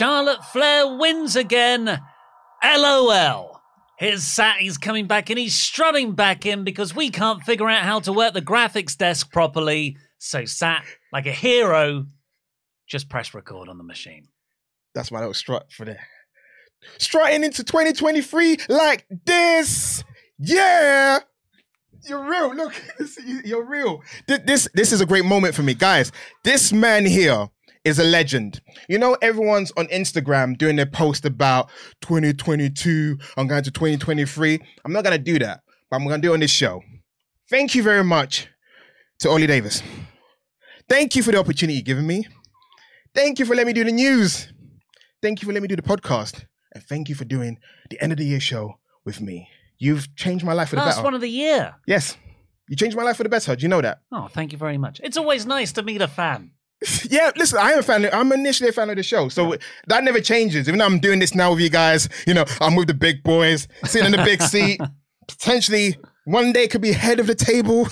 Charlotte Flair wins again. LOL. Here's Sat, he's coming back in, he's strutting back in because we can't figure out how to work the graphics desk properly. So Sat, like a hero, just press record on the machine. That's my little strut for there. Strutting into 2023 like this. Yeah. You're real. Look, you're real. This, this this is a great moment for me, guys. This man here is a legend. You know, everyone's on Instagram doing their post about 2022. I'm going to 2023. I'm not gonna do that, but I'm gonna do it on this show. Thank you very much to Ollie Davis. Thank you for the opportunity you've given me. Thank you for letting me do the news. Thank you for letting me do the podcast. And thank you for doing the end of the year show with me. You've changed my life for the Last better. one of the year. yes. You changed my life for the better. Do you know that? Oh, thank you very much. It's always nice to meet a fan. Yeah, listen, I am a fan. I'm initially a fan of the show. So that never changes. Even though I'm doing this now with you guys, you know, I'm with the big boys, sitting in the big seat. Potentially one day could be head of the table.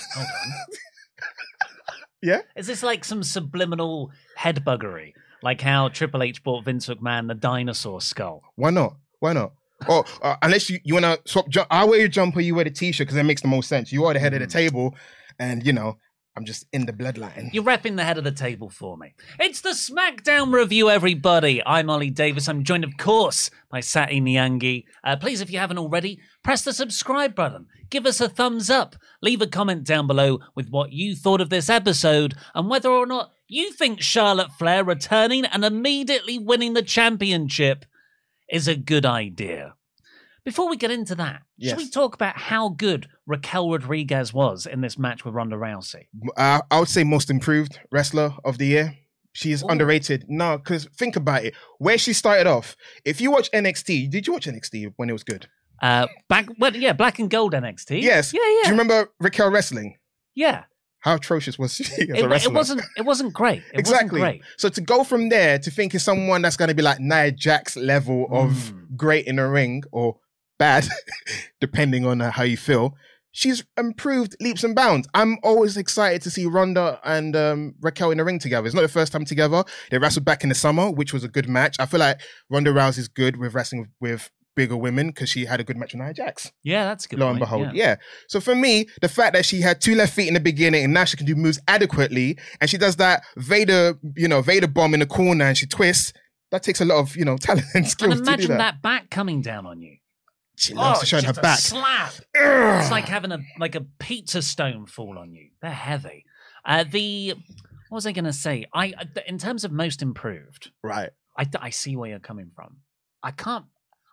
yeah? Is this like some subliminal head buggery? Like how Triple H bought Vince McMahon the dinosaur skull? Why not? Why not? Or uh, unless you, you want to swap, ju- I wear your jumper, you wear the t-shirt because that makes the most sense. You are the head of the table and, you know, I'm just in the bloodline. You're repping the head of the table for me. It's the SmackDown review, everybody. I'm Ollie Davis. I'm joined, of course, by Sati Nyangi. Uh, please, if you haven't already, press the subscribe button. Give us a thumbs up. Leave a comment down below with what you thought of this episode and whether or not you think Charlotte Flair returning and immediately winning the championship is a good idea. Before we get into that, Yes. should we talk about how good Raquel Rodriguez was in this match with Ronda Rousey? uh, I would say most improved wrestler of the year. She's underrated. No, because think about it. Where she started off, if you watch NXT, did you watch NXT when it was good? Uh, back, well, yeah, black and gold NXT. Yes. yeah, yeah, Do you remember Raquel wrestling? yeah. How atrocious was she as It, a it wasn't. It wasn't great. It exactly. Wasn't great. So to go from there to thinking someone that's going to be like Nia Jax level of Mm. great in a ring or bad, depending on uh, how you feel, she's improved leaps and bounds. I'm always excited to see Ronda and um, Raquel in the ring together. It's not the first time together. They wrestled back in the summer, which was a good match. I feel like Ronda Rousey's good with wrestling with, with bigger women because she had a good match with Nia Jax. Yeah, that's good. Lo and behold, yeah. So for me, the fact that she had two left feet in the beginning and now she can do moves adequately, and she does that Vader, you know, Vader bomb in the corner and she twists. That takes a lot of you know talent and skills And to imagine that. that. back coming down on you. She loves to show her back. Slap. It's like having a like a pizza stone fall on you. They're heavy. Uh, the what was I going to say? I uh, in terms of most improved, right. I, I see where you're coming from. I can't.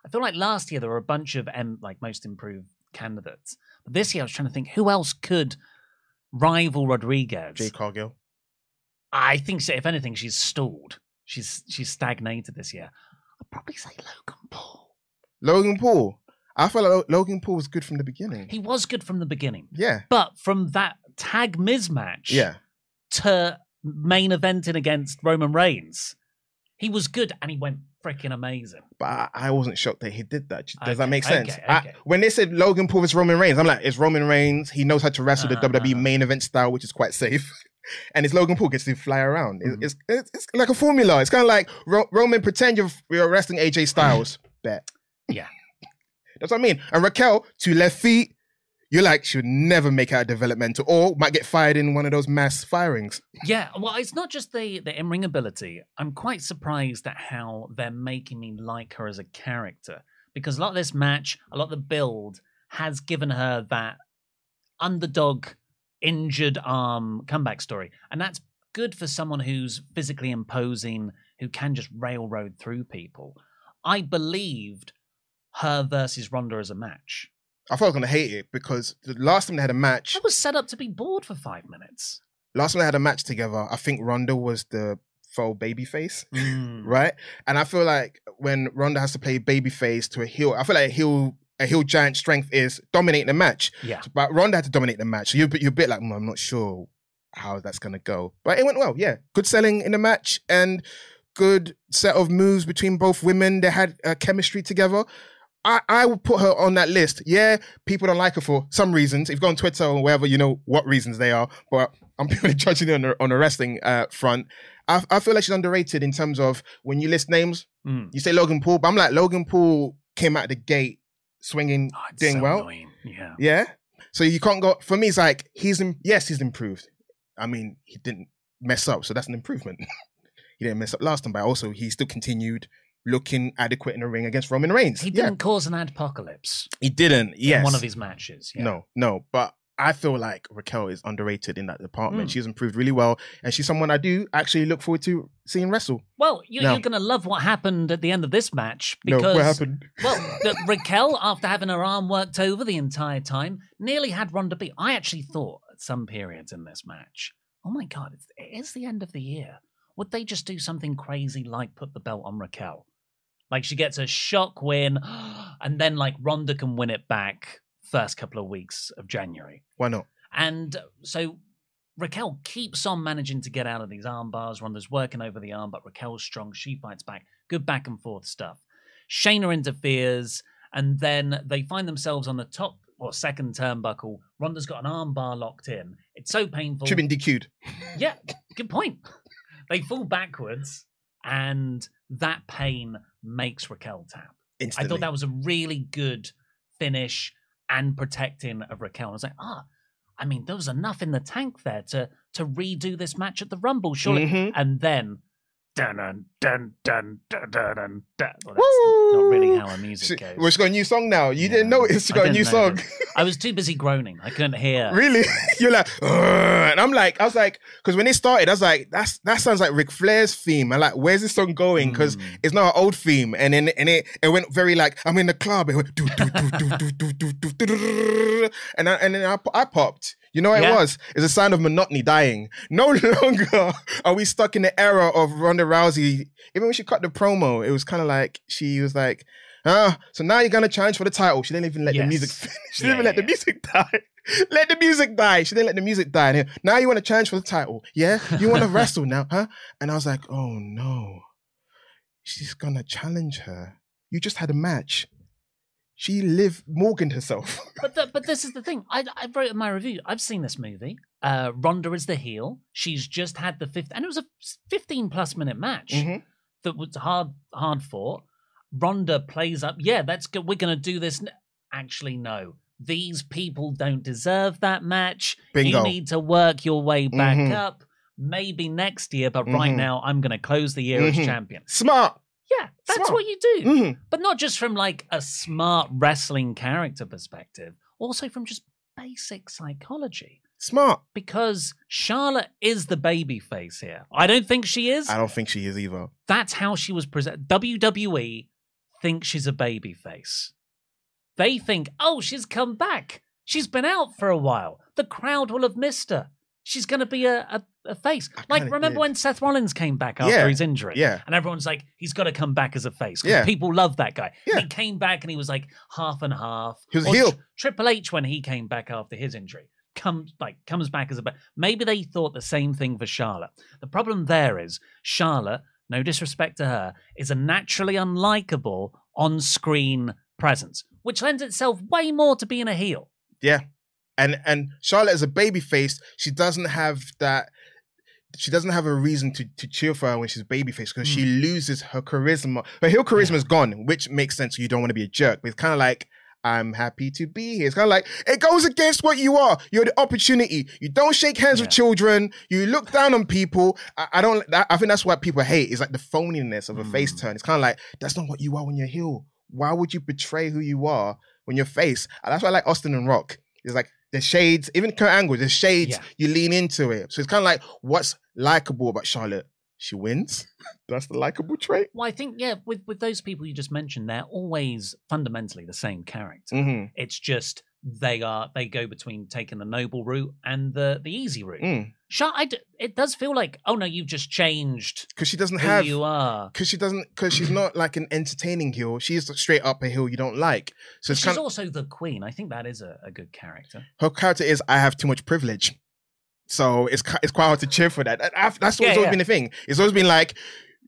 I feel like last year there were a bunch of um, like most improved candidates, but this year I was trying to think who else could rival Rodriguez. Jade Cargill. I think so. If anything, she's stalled. She's she's stagnated this year. I'd probably say Logan Paul. Logan Paul. I felt like Logan Paul was good from the beginning. He was good from the beginning, Yeah. but from that tag Miz match, Yeah. to main eventing against Roman Reigns, He was good and he went freaking amazing. but I, I wasn't shocked that he did that. Does Okay, that make sense? okay, I- when they said Logan Paul versus Roman Reigns, I'm like, it's Roman Reigns. He knows how to wrestle the Uh-huh, WWE uh-huh. main event style, which is quite safe. And it's Logan Paul gets to fly around. Mhm. It's, it's it's like a formula. It's kind of like Ro- Roman pretend you're you're wrestling AJ Styles. Bet. Yeah. That's what I mean. And Raquel two left feet. You're like she would never make out developmental, or might get fired in one of those mass firings. Yeah, well, it's not just the the in ring ability. I'm quite surprised at how they're making me like her as a character because a lot of this match, a lot of the build has given her that underdog, injured arm comeback story, and that's good for someone who's physically imposing, who can just railroad through people. I believed her versus Ronda as a match. I thought I was gonna hate it because the last time they had a match, I was set up to be bored for five minutes. last time they had a match together, I think Ronda was the faux babyface. Mm. right? And I feel like when Ronda has to play babyface to a heel, I feel like a heel a heel giant strength is dominating the match. Yeah. But Ronda had to dominate the match. So you're, you're a bit like, "Mm, I'm not sure how that's gonna go. But it went well, yeah. Good selling in the match and good set of moves between both women. They had uh, chemistry together. I, I would put her on that list. Yeah, people don't like her for some reasons. If you go on Twitter or wherever, you know what reasons they are. But I'm purely judging her on the, on the wrestling uh, front. I, I feel like she's underrated in terms of when you list names, Mm. you say Logan Paul, but I'm like, Logan Paul came out the gate swinging, Oh, doing so well. annoying. Yeah. Yeah. So you can't go, for me, it's like, he's, in, yes, he's improved. I mean, he didn't mess up, so that's an improvement. he didn't mess up last time, but also he still continued looking adequate in the ring against Roman Reigns. He didn't cause an apocalypse He didn't. Yes. in one of his matches. Yeah. No, no. But I feel like Raquel is underrated in that department. Mm. She's improved really well, and she's someone I do actually look forward to seeing wrestle. Well, you, No. you're going to love what happened at the end of this match No, because what happened? well, Raquel, after having her arm worked over the entire time, nearly had Ronda beat. I actually thought at some periods in this match, oh my god, it's, it is the end of the year. Would they just do something crazy like put the belt on Raquel? Like she gets a shock win, and then like Ronda can win it back first couple of weeks of January. Why not? And so Raquel keeps on managing to get out of these arm bars. Ronda's working over the arm, but Raquel's strong. She fights back. Good back and forth stuff. Shayna interferes, and then they find themselves on the top or second turnbuckle. Ronda's got an arm bar locked in. It's so painful. Should have been DQ'd. Yeah, good point. They fall backwards, and that pain makes Raquel tap. Instantly. I thought that was a really good finish and protecting of Raquel. I was like, ah, I mean, there was enough in the tank there to to redo this match at the Rumble, surely. Mhm. And then, dun dun dun dun dun dun dun. Well, that's not really how She, music goes. well, she got a new song now. You didn't know she got a new song. I was too busy groaning. I couldn't hear. really? You're like, "Ugh," and I'm like, I was like, because when it started, I was like, that's that sounds like Ric Flair's theme. I'm like, where's this song going? Because Mm. it's not an old theme, and then and it it went very like I'm in the club. It went do do do do do do do do do. You know what Yeah. it was? It's a sign of monotony dying. No longer are we stuck in the era of Ronda Rousey. Even when she cut the promo, it was kind of like she was like. Ah, so now you're gonna challenge for the title. She didn't even let the music finish. She Yeah, didn't even let yeah, the music die. let the music die. She didn't let the music die. And now you want to challenge for the title. Yeah? You want to wrestle now, huh? And I was like, oh no. She's gonna challenge her. You just had a match. She lived Morgan herself. But the, but this is the thing. I, I wrote in my review. I've seen this movie. Uh, Ronda is the heel. She's just had the fifth, and it was a 15 plus minute match Mhm. that was hard hard fought. Ronda plays up. Yeah, that's good. We're going to do this. Actually, no. These people don't deserve that match. Bingo. You need to work your way back Mhm. up. Maybe next year, but right Mhm. now, I'm going to close the year as Mhm. champion. Smart. Yeah, that's Smart. what you do Mhm. but not just from like a smart wrestling character perspective, also from just basic psychology. Smart. Because Charlotte is the baby face here. I don't think she is. I don't think she is either. That's how she was presented. WWE thinks she's a baby face. They think, oh, she's come back. She's been out for a while. The crowd will have missed her. She's going to be a, a, a face. I Like, kinda remember did. when Seth Rollins came back after Yeah, his injury? yeah. And everyone's like, he's got to come back as a face. 'cause Yeah. People love that guy. Yeah. he came back and he was like half and half. He was a Or heel. Tr- Triple H, when he came back after his injury, comes like comes back as a ba- maybe they thought the same thing for Charlotte. The problem there is Charlotte no disrespect to her, is a naturally unlikable on screen presence, which lends itself way more to being a heel. Yeah. And and Charlotte is a baby face, she doesn't have that she doesn't have a reason to, to cheer for her when she's babyface because she hmm. loses her charisma. Her heel charisma is gone, which makes sense. You don't want to be a jerk, but it's kind of like I'm happy to be here. It's kind of like it goes against what you are. You're the opportunity. You don't shake hands with children. You look down on people. I, I don't. That, I think that's what people hate. Is like the phoniness of a face hmm. turn. It's kind of like that's not what you are when you're heel. Why would you betray who you are when you're face? And that's why I like Austin and Rock. It's like the shades, even Kurt Angle, the shades. Yeah. You lean into it. So it's kind of like what's likable about Charlotte. She wins. That's the likable trait. Well, I think, yeah, with, with those people you just mentioned, they're always fundamentally the same character. hmm It's just they are they go between taking the noble route and the the easy route. Mm. I d- it does feel like oh no, you've just changed Because she doesn't who have you are. because she doesn't because she's not like an entertaining heel. She's straight up a heel you don't like. So She's kind of also the queen. I think that is a, a good character. her character is I have too much privilege. So it's it's quite hard to cheer for that. That's Yeah, always yeah. been the thing. It's always been like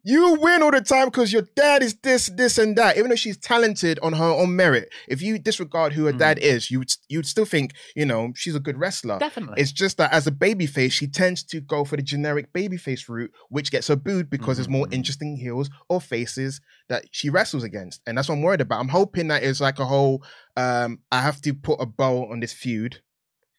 you win all the time because your dad is this, this, and that. Even though she's talented on her own merit, if you disregard who her dad Mm. is, you would you'd still think you know she's a good wrestler. Definitely. It's just that as a babyface, she tends to go for the generic babyface route, which gets her booed because there's more Mhm. interesting heels or faces that she wrestles against. And that's what I'm worried about. I'm hoping that it's like a whole um, I have to put a bow on this feud.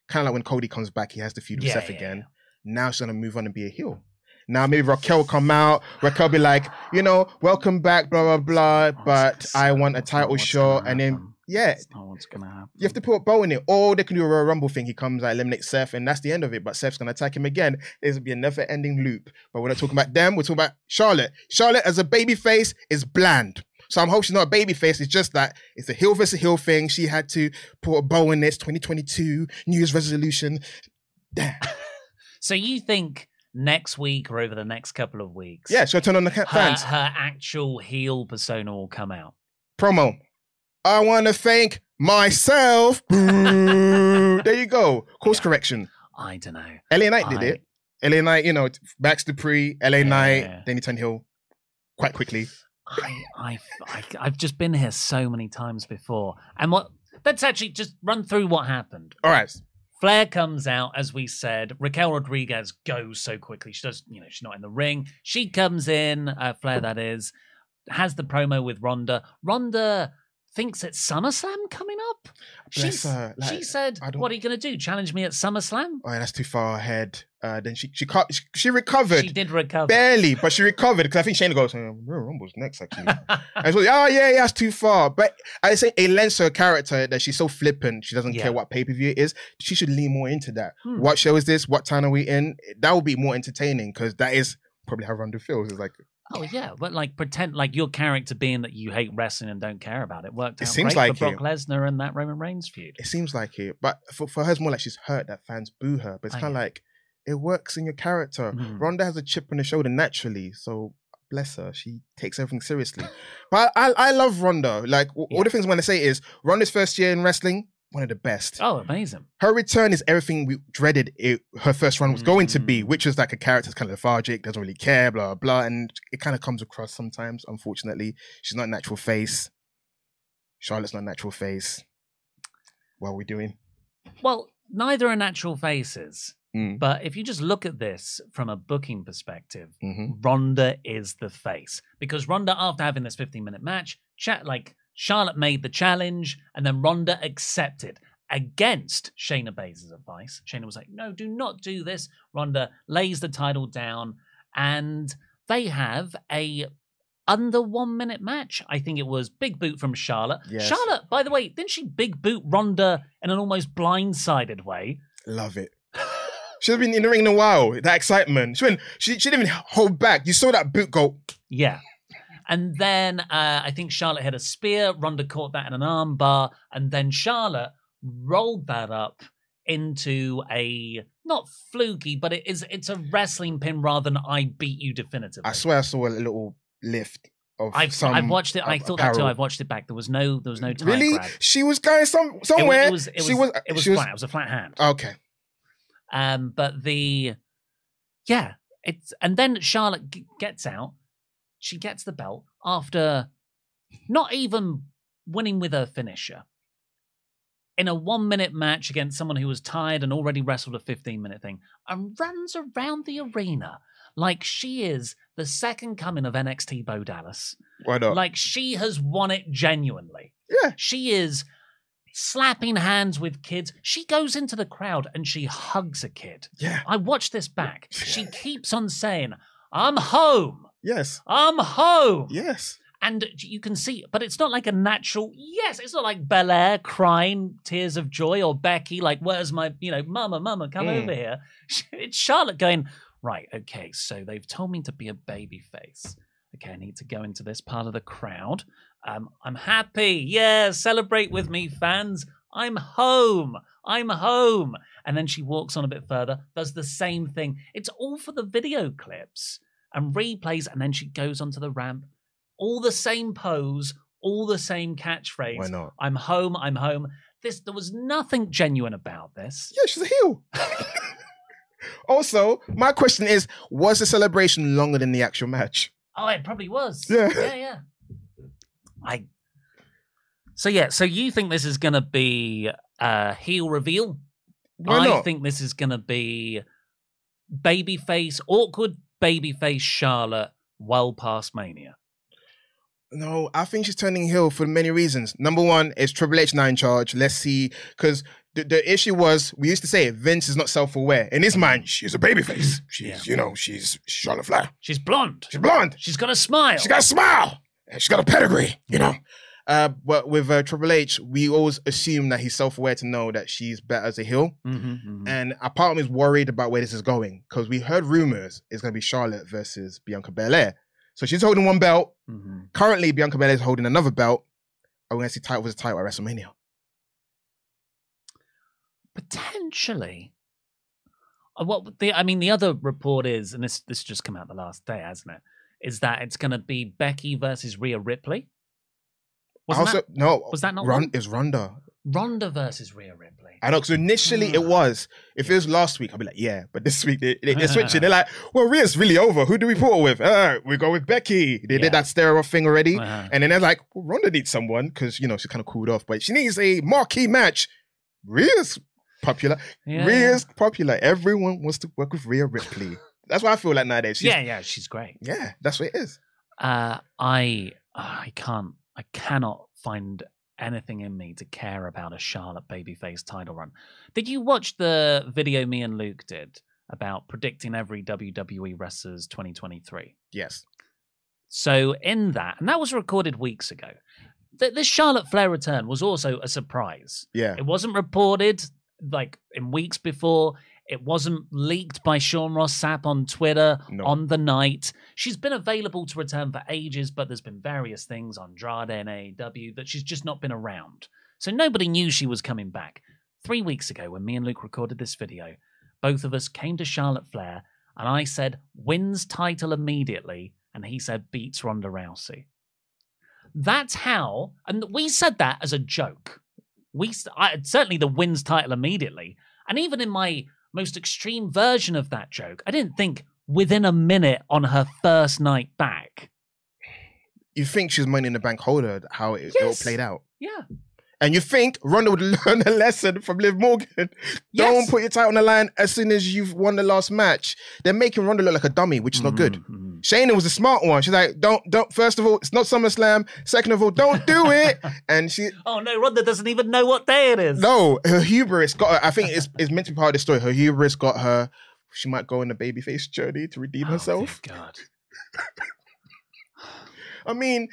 Kind of like when Cody comes back, he has to feud with Yeah, Seth yeah, again. yeah. Now she's gonna move on and be a heel. Now maybe Raquel will come out. Raquel be like, you know, welcome back, blah blah blah. But I want a title shot, and then yeah, That's not what's gonna happen. you have to put a bow in it, or they can do a Royal Rumble thing. He comes out, eliminates Seth, and that's the end of it. But Seth's gonna attack him again. There's gonna be a never-ending loop. But we're not talking about them. We're talking about Charlotte. Charlotte as a baby face is bland. So I'm hoping she's not a baby face. It's just that it's a heel versus heel thing. She had to put a bow in this 2022 New Year's resolution. Damn. So you think next week or over the next couple of weeks, Yeah, she'll turn on the ca- her, fans. her actual heel persona will come out. Promo. I want to thank myself. There you go. Course Yeah. correction. I don't know. LA Knight did I- it. LA Knight, you know, Max Dupri, LA Knight, Yeah. then he turned heel quite quickly. I, I, I, I've just been here so many times before. And what, let's actually just run through what happened. All right. Flair comes out, as we said. Raquel Rodriguez goes so quickly. She does, you know, she's not in the ring. She comes in, uh, Flair that is, has the promo with Ronda. Ronda thinks it's SummerSlam coming up. Bless She's- her, like, she said, "What are you going to do? Challenge me at SummerSlam?" Oh, yeah, that's too far ahead. Uh, then she she she, she recovered She did recover. barely, but she recovered because I think Shayna goes, Royal Rumble's next actually. and oh yeah, yeah, that's too far. But I say it lends her character that she's so flippant. She doesn't Yeah. care what pay per view it is. She should lean more into that. Hmm. What show is this? What time are we in? That would be more entertaining because that is probably how Ronda feels. It's like Oh yeah, but like pretend like your character being that you hate wrestling and don't care about it worked It out seems great like for it. Brock Lesnar and that Roman Reigns feud. it seems like it, but for, for her, it's more like she's hurt that fans boo her. But it's kind of like it works in your character. Mhm. Ronda has a chip on her shoulder naturally, so bless her. She takes everything seriously. but I, I love Ronda. Like w- Yeah. all the things I want to say is Ronda's first year in wrestling, one of the best. Oh, amazing! Her return is everything we dreaded it, her first run was going to be, Mm. which was like a character that's kind of lethargic, doesn't really care, blah, blah, blah. And it kind of comes across sometimes, unfortunately. She's not a natural face. Charlotte's not a natural face. What are we doing? Well, neither are natural faces, Mm. but if you just look at this from a booking perspective, hmm Ronda is the face because Ronda, after having this 15 minute match, chat like Charlotte made the challenge and then Ronda accepted against Shayna Baszler's advice. Shayna was like, "No, do not do this." Ronda lays the title down, and they have a under one minute match. I think it was big boot from Charlotte. Yes. Charlotte, by the way, didn't she big boot Ronda in an almost blindsided way? Love it. She's been in the ring in a while. That excitement. She, went, she, she didn't even hold back. You saw that boot go. Yeah. And then uh, I think Charlotte had a spear. Ronda caught that in an armbar. And then Charlotte rolled that up into a not fluky, but it is it's a wrestling pin rather than I beat you definitively. I swear I saw a little lift of I've, some. I've watched it. I thought that too. I've watched it back. There was no there was no time Really? grab. She was going some It, somewhere. it was it was she was. it was flat. It was a flat hand. Okay. Um, but the yeah, it's and then Charlotte g- gets out, she gets the belt after not even winning with her finisher in a one minute match against someone who was tired and already wrestled a 15 minute thing and runs around the arena like she is the second coming of NXT Bo Dallas. Why not? Like she has won it genuinely. yeah. She is slapping hands with kids. She goes into the crowd and she hugs a kid. Yeah. I watched this back. She keeps on saying, I'm home. Yes. I'm home. Yes. And you can see, but it's not like a natural. Yes, it's not like Belair crying tears of joy or Becky like, "Where's my, you know, Mama, Mama, come Mm. over here." It's Charlotte going, right, okay. So they've told me to be a baby face. Okay, I need to go into this part of the crowd. Um, I'm happy. Yeah, celebrate with me, fans. I'm home. I'm home. And then she walks on a bit further, does the same thing. It's all for the video clips and replays, and then she goes onto the ramp all the same pose, all the same catchphrase. Why not? I'm home, I'm home. This there was nothing genuine about this. Yeah, she's a heel. also, my question is: Was the celebration longer than the actual match? Oh, it probably was. Yeah. Yeah, yeah. I So yeah, so you think this is gonna be a heel reveal? Why I not? think this is gonna be babyface, awkward babyface Charlotte well past Mania. No, I think she's turning heel for many reasons. Number one is Triple H now in charge. Let's see, because the, the issue was we used to say Vince is not self-aware. In his mind, she's a babyface. She's, Yeah. you know, she's Charlotte Flair. She's blonde. She's blonde. She's got a smile. She got a smile. And she's got a pedigree, you know. Uh, but with uh, Triple H, we always assume that he's self-aware to know that she's better as a heel. Mhm, mhm. And a part of me is worried about where this is going because we heard rumors it's going to be Charlotte versus Bianca Belair. So she's holding one belt. Mhm. Currently, Bianca Belair is holding another belt. Are we going to see title versus title at WrestleMania? Potentially. Uh, What the I mean, the other report is, and this this just come out the last day, hasn't it? Is that it's going to be Becky versus Rhea Ripley? Wasn't also, that no, was that not Ron, one? Is Ronda? Ronda versus Rhea Ripley? I know because initially it Hmm. was. If it was last week, I'd be like, yeah. But this week they, they, they're switching. They're like, well, Rhea's really over. Who do we put her with? Uh, we go with Becky. They Yeah. did that stare off thing already. Uh-huh. And then they're like, well, Ronda needs someone because you know she's kind of cooled off, but she needs a marquee match. Rhea's popular. Yeah. Rhea's popular. Everyone wants to work with Rhea Ripley. That's what I feel like nowadays. She's- yeah, yeah, she's great. yeah, that's what it is. Uh, I I can't I cannot find anything in me to care about a Charlotte babyface title run. Did you watch the video me and Luke did about predicting every WWE wrestler's 2023? Yes. So in that, and that was recorded weeks ago. th- This Charlotte Flair return was also a surprise. Yeah. It wasn't reported like in weeks before. It wasn't leaked by Sean Ross Sapp on Twitter No. on the night. She's been available to return for ages, but there's been various things on Andrade and AEW that she's just not been around. So nobody knew she was coming back. Three weeks ago, when me and Luke recorded this video, both of us came to Charlotte Flair, and I said, wins title immediately, and he said, beats Ronda Rousey. That's how, and we said that as a joke. We I, certainly the wins title immediately, and even in my most extreme version of that joke, I didn't think within a minute on her first night back. You think she's money in the bank holder, how it, it all played out. Yeah, And you think Ronda would learn a lesson from Liv Morgan. Don't put your title on the line as soon as you've won the last match. They're making Ronda look like a dummy, which is not good. Mhm. Shayna was a smart one. She's like, don't, don't, first of all, it's not SummerSlam. Second of all, don't do it. and she, Oh no, Ronda doesn't even know what day it is. no, her hubris got her. I think it's, it's meant to be part of the story. Her hubris got her. She might go on a babyface journey to redeem Oh, herself. God. I mean,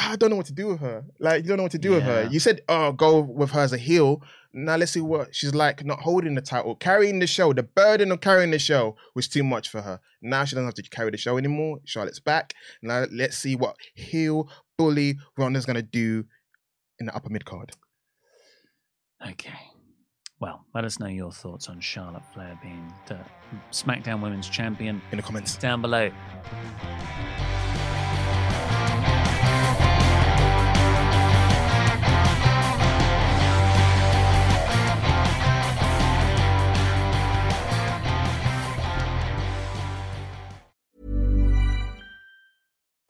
I don't know what to do with her. Like, you don't know what to do with her. You said, oh, go with her as a heel. Now let's see what she's like not holding the title, carrying the show. The burden of carrying the show was too much for her. Now she doesn't have to carry the show anymore. Charlotte's back. Now let's see what heel bully Ronda's gonna do in the upper mid card. Okay. Well, let us know your thoughts on Charlotte Flair being the SmackDown Women's Champion In the comments. down below.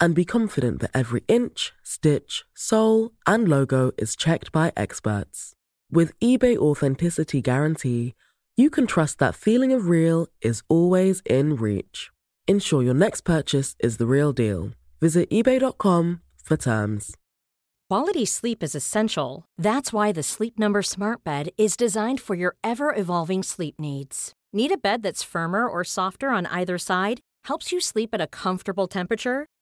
and be confident that every inch, stitch, sole, and logo is checked by experts. With eBay Authenticity Guarantee, you can trust that feeling of real is always in reach. Ensure your next purchase is the real deal. Visit eBay.com for terms. Quality sleep is essential. That's why the Sleep Number Smart Bed is designed for your ever evolving sleep needs. Need a bed that's firmer or softer on either side? Helps you sleep at a comfortable temperature?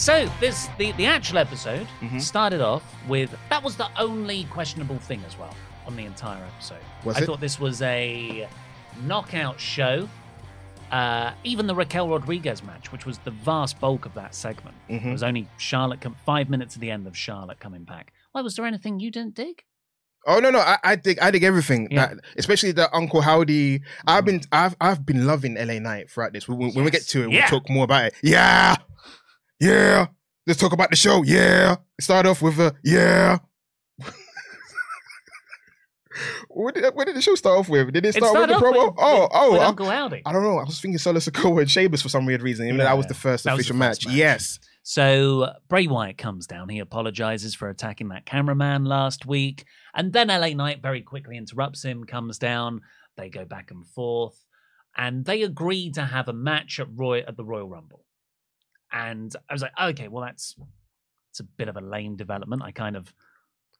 So this the, the actual episode Mm-hmm. started off with that was the only questionable thing as well on the entire episode. Was I it? thought this was a knockout show. Uh, even the Raquel Rodriguez match, which was the vast bulk of that segment, Mm-hmm. it was only Charlotte five minutes at the end of Charlotte coming back. Why was there anything you didn't dig? Oh no, no, I, I dig, I dig everything. Yeah. That, especially the Uncle Howdy. I've been, I've, I've been loving LA Knight throughout this. When, when we get to it, Yeah. we'll talk more about it. Yeah, yeah. Let's talk about the show. Yeah. Start off with a yeah. what, did, what did the show start off with? Did it start with the promo? with- oh, with- oh, with I, Uncle Howdy. I don't know. I was thinking Solo Sikoa and Sheamus for some weird reason. Even though that was the first official the first match. match. Yes. So uh, Bray Wyatt comes down. He apologizes for attacking that cameraman last week. And then LA Knight very quickly interrupts him, comes down. They go back and forth. And they agree to have a match at Roy at the Royal Rumble. And I was like, okay, well, that's it's a bit of a lame development. I kind of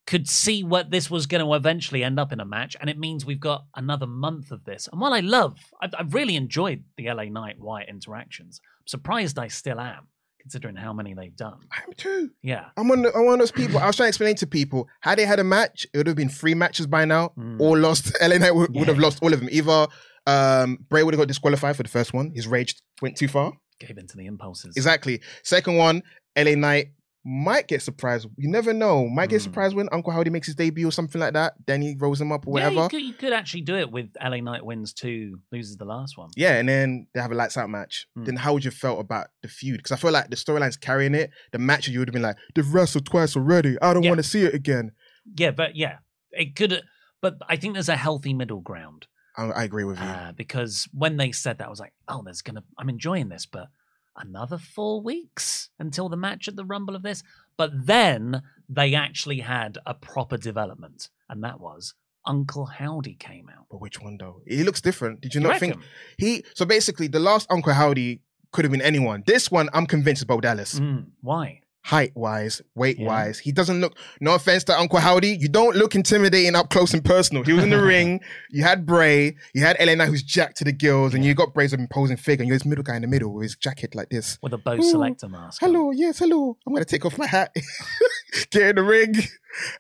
could see what this was going to eventually end up in a match, and it means we've got another month of this. And while I love, I've, I've really enjoyed the LA Knight Wyatt interactions. I'm surprised I still am, considering how many they've done. I'm too. Yeah, I'm one, I'm one of those people. I was trying to explain to people, had they had a match, it would have been three matches by now, Mm. or lost. LA Knight would, would have lost all of them. Either um, Bray would have got disqualified for the first one, his rage went too far. Gave into the impulses. Exactly. Second one, LA Knight might get surprised. You never know. Might get Mm. surprised when Uncle Howdy makes his debut or something like that. Then he rolls him up or Yeah, whatever. you could, you could actually do it with LA Knight wins two, loses the last one. Yeah, and then they have a lights out match. Mm. Then how would you felt about the feud? Because I feel like the storyline's carrying it. The match you would have been like, they've wrestled twice already. I don't Yeah. want to see it again. Yeah, but yeah, it could. But I think there's a healthy middle ground. I, I agree with you. Uh, because when they said that, I was like, oh, there's gonna. I'm enjoying this, but another four weeks until the match at the Rumble of this. But then they actually had a proper development, and that was Uncle Howdy came out. But which one though? He looks different. Did you You not think he? So basically, the last Uncle Howdy could have been anyone. This one, I'm convinced is Bo Dallas. Mm, why? Height wise, weight wise. He doesn't look. No offense to Uncle Howdy, you don't look intimidating up close and personal. He was in the ring. You had Bray. You had Knight, who's jacked to the gills, and you got Bray's imposing figure. And you're this middle guy in the middle with his jacket like this. With a bow Ooh, selector mask. on. Hello, yes, hello. I'm gonna take off my hat, get in the ring,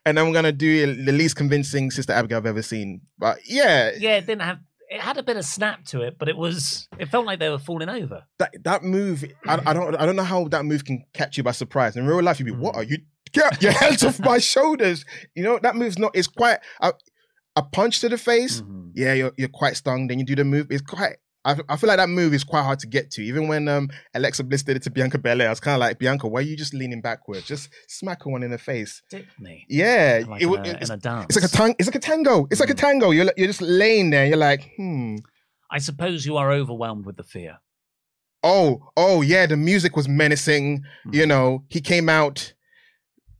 and I'm gonna do the least convincing Sister Abigail I've ever seen. But yeah, Yeah, it didn't have. It had a bit of snap to it, but it was. It felt like they were falling over. that that move, I, I don't I don't know how that move can catch you by surprise. In real life, you'd be, what are you? Get your hands off my shoulders. You know that move's not. It's quite a, a punch to the face. Mhm. Yeah, you're you're quite stung. Then you do the move. It's quite. I, I feel like that move is quite hard to get to. Even when um Alexa Bliss did it to Bianca Belair, I was kind of like, Bianca, why are you just leaning backwards? Just smack her one in the face. Me. Yeah, Like it, a, it's, in a dance. it's like a tang- It's like a tango. It's like a Mm. tango. You're you're just laying there. You're like, hmm. I suppose you are overwhelmed with the fear. oh, oh yeah, the music was menacing. Mm. You know, he came out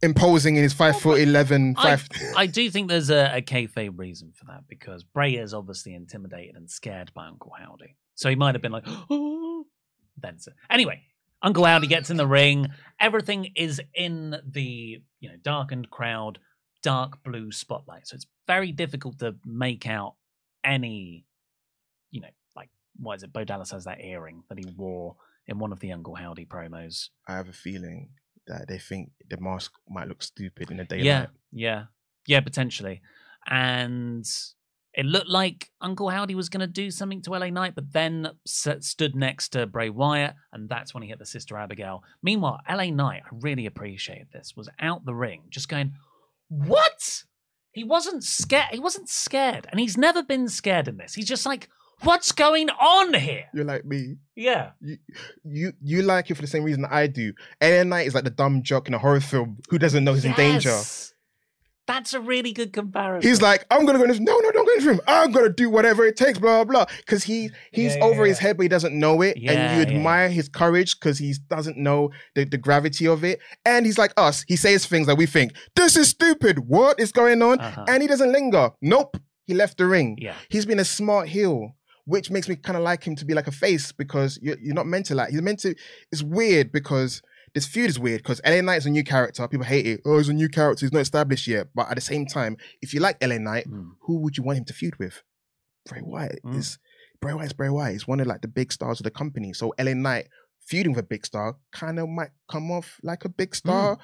imposing in his five foot eleven, I, five. I do think there's a, a kayfabe reason for that because Bray is obviously intimidated and scared by Uncle Howdy. So he might have been like, oh. then so. Anyway, Uncle Howdy gets in the ring. Everything is in the you know darkened crowd, dark blue spotlight. So it's very difficult to make out any, you know, like what is it? Bo Dallas has that earring that he wore in one of the Uncle Howdy promos. I have a feeling that they think the mask might look stupid in the daylight. Yeah, yeah, yeah, potentially. And it looked like Uncle Howdy was going to do something to LA Knight, but then stood next to Bray Wyatt, and that's when he hit the Sister Abigail. Meanwhile, LA Knight, I really appreciated this, was out the ring, just going, "What?" He wasn't scared. He wasn't scared, and he's never been scared in this. He's just like, "What's going on here?" You're like me. Yeah, You, you you like it for the same reason that I do. LA Knight is like the dumb jock in a horror film who doesn't know he's in danger. Yes. That's a really good comparison. He's like, I'm gonna go in this. No, no, don't go in this room. I'm gonna do whatever it takes. Blah blah blah. Because he he's Yeah, yeah, over his yeah. head, but he doesn't know it. Yeah, and you admire his courage because he doesn't know the, the gravity of it. And he's like us. He says things that we think this is stupid. What is going on? Uh-huh. And he doesn't linger. Nope. He left the ring. Yeah. He's been a smart heel, which makes me kind of like him to be like a face because you're, you're not meant to like. He's meant to. It's weird because this feud is weird because LA Knight is a new character. People hate it. Oh, he's a new character. He's not established yet. But at the same time, if you like LA Knight, Mm. who would you want him to feud with? Bray Wyatt Mm. is Bray Wyatt is Bray Wyatt. He's one of like the big stars of the company. So LA Knight feuding with a big star kind of might come off like a big star.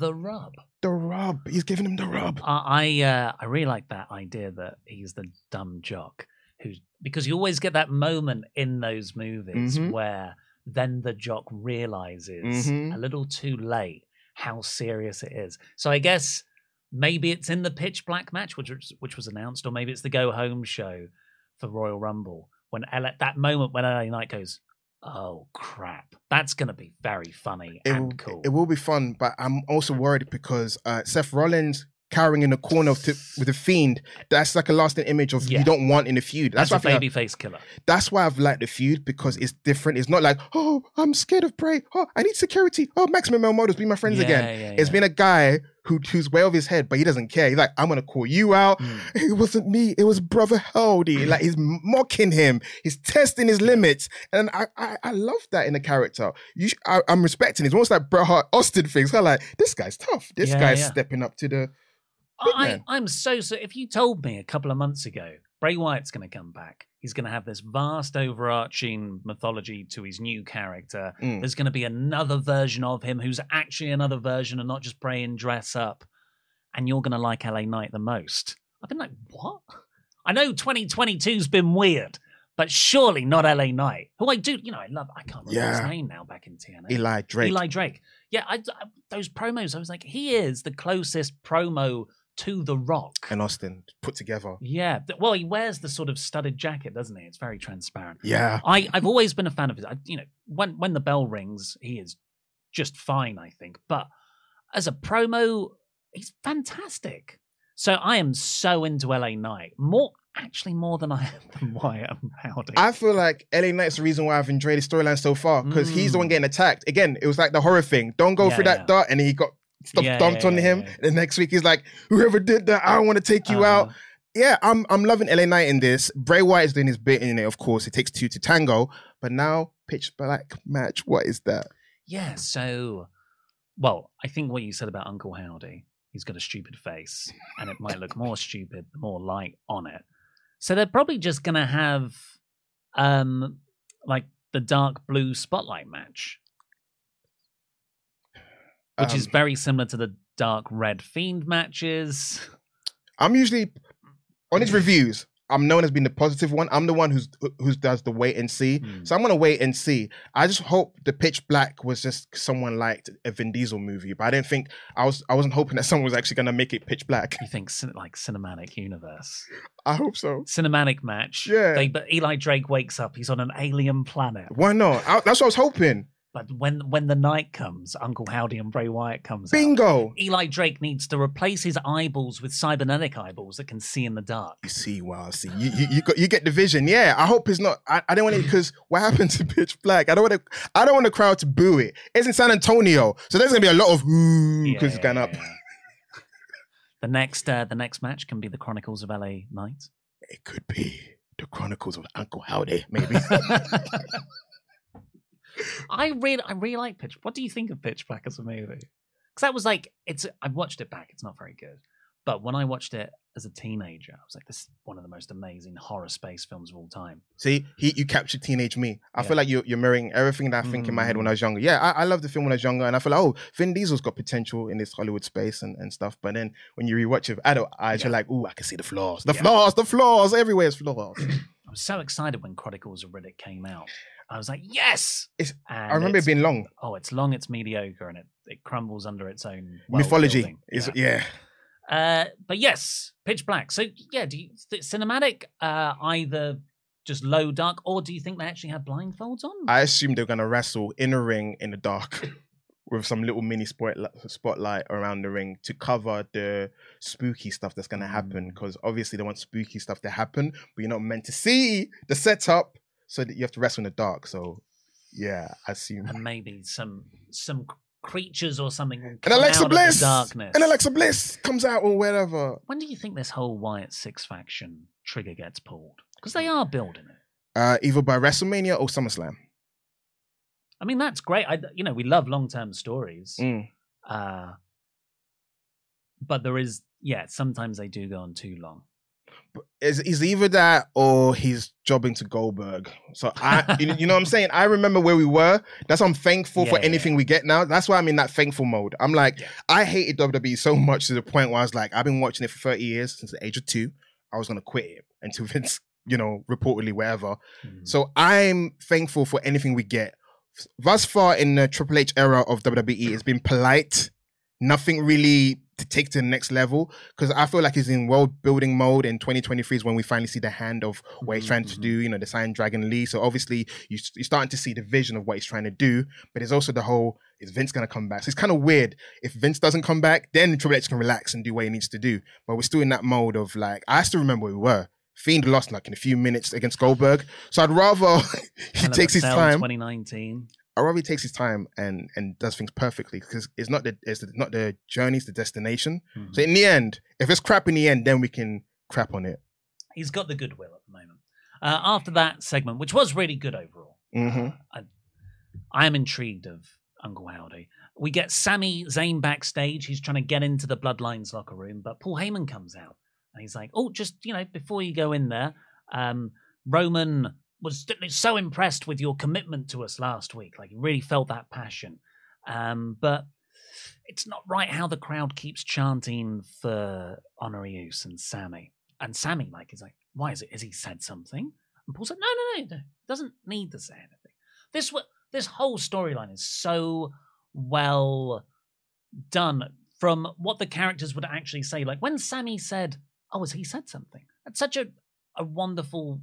the rub. The rub. He's giving him the rub. I I, uh, I really like that idea that he's the dumb jock who's because you always get that moment in those movies Mhm. where then the jock realizes Mhm. a little too late how serious it is. So I guess maybe it's in the pitch black match which was, which was announced, or maybe it's the go home show for Royal Rumble when L- that moment when LA Knight goes, "Oh crap, that's going to be very funny it and will, cool." it will be fun, but I'm also worried because uh, Seth Rollins cowering in the corner with a fiend. That's like a lasting image of Yeah. you don't want in the feud. That's, that's why a I feel like- babyface killer. that's why I've liked the feud because it's different. It's not like oh I'm scared of Bray. Oh I need security. Oh Maximum Male Models be my friends Yeah, again. yeah, It's been a guy who who's way over his head, but he doesn't care. He's like I'm gonna call you out. Mm. It wasn't me. It was brother Howdy. Like he's mocking him. He's testing his limits, and I I, I love that in the character. You, I, I'm respecting. it. It's almost like Bret Hart Austin things. Of like this guy's tough. This Yeah, guy's yeah. stepping up to the. I. I'm so so. If you told me a couple of months ago Bray Wyatt's going to come back, he's going to have this vast overarching mythology to his new character. Mm. There's going to be another version of him who's actually another version and not just Bray in dress up. And you're going to like LA Knight the most. I've been like, what? I know 2022's been weird, but surely not LA Knight, who I do, you know, I love. I can't remember Yeah. his name now back in TNA. Eli Drake. Eli Drake. Yeah, I, I- those promos, I was like, he is the closest promo to The Rock. and Austin put together. yeah. Well, he wears the sort of studded jacket, doesn't he? It's very transparent. Yeah. I, I've always been a fan of his. I, you know, when when the bell rings, he is just fine, I think. But as a promo, he's fantastic. So I am so into LA Knight. More actually more than I am than Wyatt and Howdy. I feel like LA Knight's the reason why I've enjoyed the storyline so far because he's the one Mm. getting attacked. Again, it was like the horror thing. Don't go Yeah, through that yeah. dart, and he got stuff Yeah, dumped yeah, on him. The next week, he's like, "Whoever did that, I want to take you out." Uh, Yeah, I'm I'm loving LA Knight in this. Bray Wyatt is doing his bit in it, of course. It takes two to tango, but now pitch black match. What is that? Yeah, so well, I think what you said about Uncle Howdy, he's got a stupid face, and it might look more stupid the more light on it. So they're probably just gonna have, um, like the dark blue spotlight match, which is Um, very similar to the dark red fiend matches. I'm usually on his reviews. I'm known as being the positive one. I'm the one who's who does the wait and see. Hmm. So I'm gonna wait and see. I just hope the Pitch Black was just someone liked a Vin Diesel movie, but I didn't think I was. I wasn't hoping that someone was actually gonna make it Pitch Black. You think like cinematic universe, I hope so. cinematic match? Yeah. They, but Eli Drake wakes up. He's on an alien planet. Why not? I, that's what I was hoping. But when when the night comes, Uncle Howdy and Bray Wyatt comes out. Bingo. Eli Drake needs to replace his eyeballs with cybernetic eyeballs that can see in the dark. You see, wow, see, you you you, got, you get the vision. Yeah, I hope it's not. I, I don't want it because what happened to Pitch Black? I don't want to. I don't want the crowd to boo it. It's in San Antonio, so there's gonna be a lot of ooh because Yeah, it's going yeah, up. yeah. The next uh, the next match can be the Chronicles of LA Knight. It could be the Chronicles of Uncle Howdy, maybe. I really I really like Pitch. What do you think of Pitch Black as a movie? Because that was like it's. I watched it back. It's not very good. But when I watched it as a teenager, I was like, "This is one of the most amazing horror space films of all time." See, he you captured teenage me. I Yeah. feel like you're, you're mirroring everything that I think in my head when mm. I was younger. Yeah, I, I love the film when I was younger, and I feel like, oh, Vin Diesel's got potential in this Hollywood space and, and stuff. But then when you rewatch it adult eyes, you're like, ooh, I can see the flaws, the Yeah. flaws, the flaws. Everywhere's flaws. I was so excited when Chronicles of Riddick came out. I was like, "Yes!" It's, I remember it being long. Oh, it's long, it's mediocre, and it, it crumbles under its own Mythology is Yeah. yeah. Uh, but yes, Pitch Black. So yeah, do you cinematic uh, either just low dark, or do you think they actually have blindfolds on? I assume they're gonna wrestle in a ring in the dark with some little mini spotlight, spotlight around the ring to cover the spooky stuff that's gonna happen. Mm. Because obviously they want spooky stuff to happen, but you're not meant to see the setup, so that you have to wrestle in the dark. So yeah, I assume. and maybe some some creatures or something. And Alexa out of the Bliss, darkness. and Alexa Bliss comes out or whatever. When do you think this whole Wyatt Six faction trigger gets pulled? Because they are building it. Uh, either by WrestleMania or SummerSlam. I mean, that's great. I, you know, we love long term stories. Mm. Uh, but there is, yeah, sometimes they do go on too long. Is is either that or he's jobbing to Goldberg. So I, you, know what I'm saying. I remember where we were. That's why I'm thankful for Yeah, yeah, anything we get now. That's why I'm in that thankful mode. I'm like, Yeah. I hated WWE so much to the point where I was like, I've been watching it for 30 years since the age of two. I was gonna quit it until Vince, you know, reportedly wherever. Mm. So I'm thankful for anything we get. Thus far in the Triple H era of WWE, it's been polite. Nothing really to take to the next level because I feel like he's in world building mode. And 2023 is when we finally see the hand of what he's Mhm, trying to mhm. do. You know, the sign Dragon Lee. So obviously you, you're starting to see the vision of what he's trying to do. But there's also the whole: is Vince gonna come back? So it's kind of weird. If Vince doesn't come back, then Triple H can relax and do what he needs to do. But we're still in that mode of like I still remember where we were. Fiend lost like in a few minutes against Goldberg. So I'd rather he takes his time. 2019. I'd rather he takes his time and and does things perfectly because it's not the it's not the journey, it's the destination. Mhm. So in the end, if it's crap in the end, then we can crap on it. He's got the goodwill at the moment. Uh, after that segment, which was really good overall, hmm I, I am intrigued of Uncle Howdy. We get Sami Zayn backstage. He's trying to get into the Bloodlines locker room, but Paul Heyman comes out and he's like, "Oh, just you know, before you go in there, um, Roman was so impressed with your commitment to us last week. Like, you really felt that passion. Um, but it's not right how the crowd keeps chanting for Honorius and Sammy. And Sammy, like, is like, why is it? Has he said something? And Paul said, no, no, no, no. Doesn't need to say anything. This this whole storyline is so well done from what the characters would actually say. Like when Sammy said, "Oh, has he said something?" That's such a a wonderful,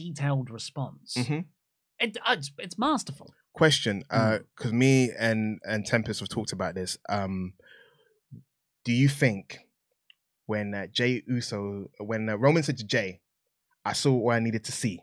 detailed response. hmm It, uh, it's, it's masterful. Question, Mm. because me and and Tempest have talked about this. Um, do you think when uh, Jey Uso, when uh, Roman said to Jay, "I saw what I needed to see,"